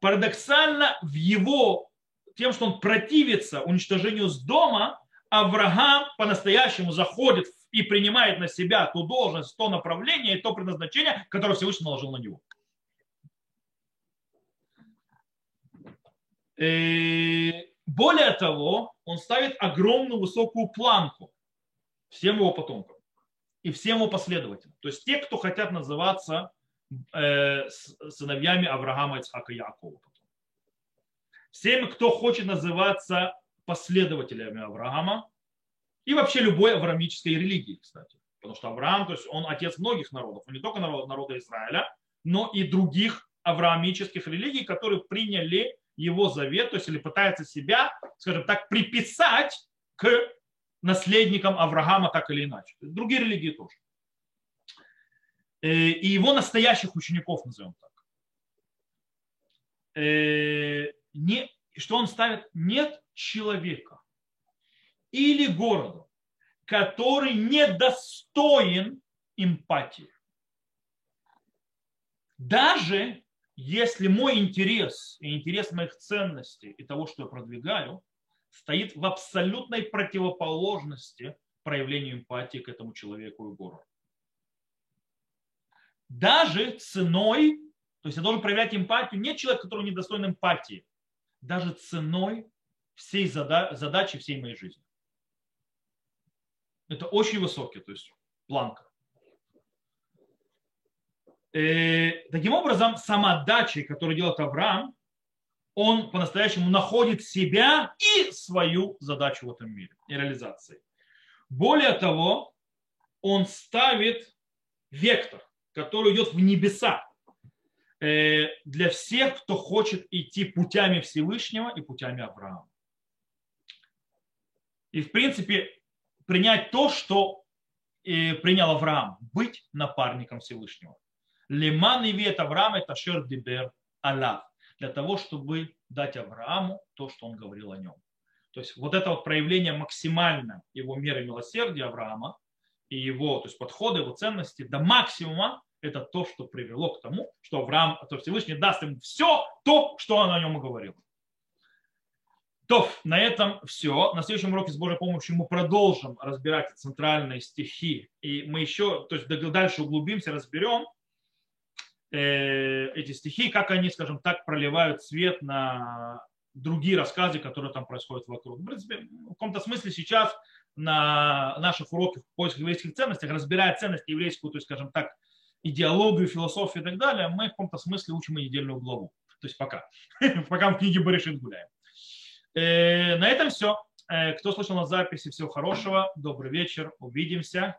Парадоксально в его, тем, что он противится уничтожению с дома, Авраам по-настоящему заходит и принимает на себя ту должность, то направление и то предназначение, которое Всевышний наложил на него. И э, более того, он ставит огромную высокую планку всем его потомкам и всем его последователям. То есть те, кто хотят называться э, сыновьями Авраама, Ицхака и Якова. Всем, кто хочет называться последователями Авраама и вообще любой авраамической религии, кстати. Потому что Авраам, то есть он отец многих народов, не только народа Израиля, но и других авраамических религий, которые приняли его завет, то есть или пытается себя, скажем так, приписать к наследникам Авраама так или иначе. Другие религии тоже. Э, и его настоящих учеников, назовем так. Э, не, что он ставит? Нет человека или города, который недостоин эмпатии. Даже если мой интерес и интерес моих ценностей и того, что я продвигаю, стоит в абсолютной противоположности проявлению эмпатии к этому человеку и городу. Даже ценой, то есть я должен проявлять эмпатию не человек, который недостоин эмпатии, даже ценой всей задачи всей моей жизни. Это очень высокий, то есть планка. Э, таким образом, самодачей, которую делает Авраам, он по-настоящему находит себя и свою задачу в этом мире и реализации. Более того, он ставит вектор, который идет в небеса для всех, кто хочет идти путями Всевышнего и путями Авраама. И, в принципе, принять то, что э, принял Авраам, быть напарником Всевышнего. Леман и вет Авраам это шер дибер Аллах. Для того, чтобы дать Аврааму то, что он говорил о нем. То есть вот это вот проявление максимально его меры милосердия Авраама и его то есть подхода, его ценности до максимума, это то, что привело к тому, что Авраам, то Всевышний даст ему все то, что он о нем говорил. То, на этом все. На следующем уроке с Божьей помощью мы продолжим разбирать центральные стихи. И мы еще, то есть дальше углубимся, разберем, Э, эти стихи, как они, скажем так, проливают свет на другие рассказы, которые там происходят вокруг. В принципе, в каком-то смысле сейчас на наших уроках в поиске еврейских ценностей, разбирая ценности еврейскую, то есть, скажем так, идеологию, философию и так далее, мы в каком-то смысле учим и недельную главу. То есть пока. пока в книге Баришин гуляем. Э, на этом все. Э, кто слышал на записи, всего хорошего. Добрый вечер. Увидимся.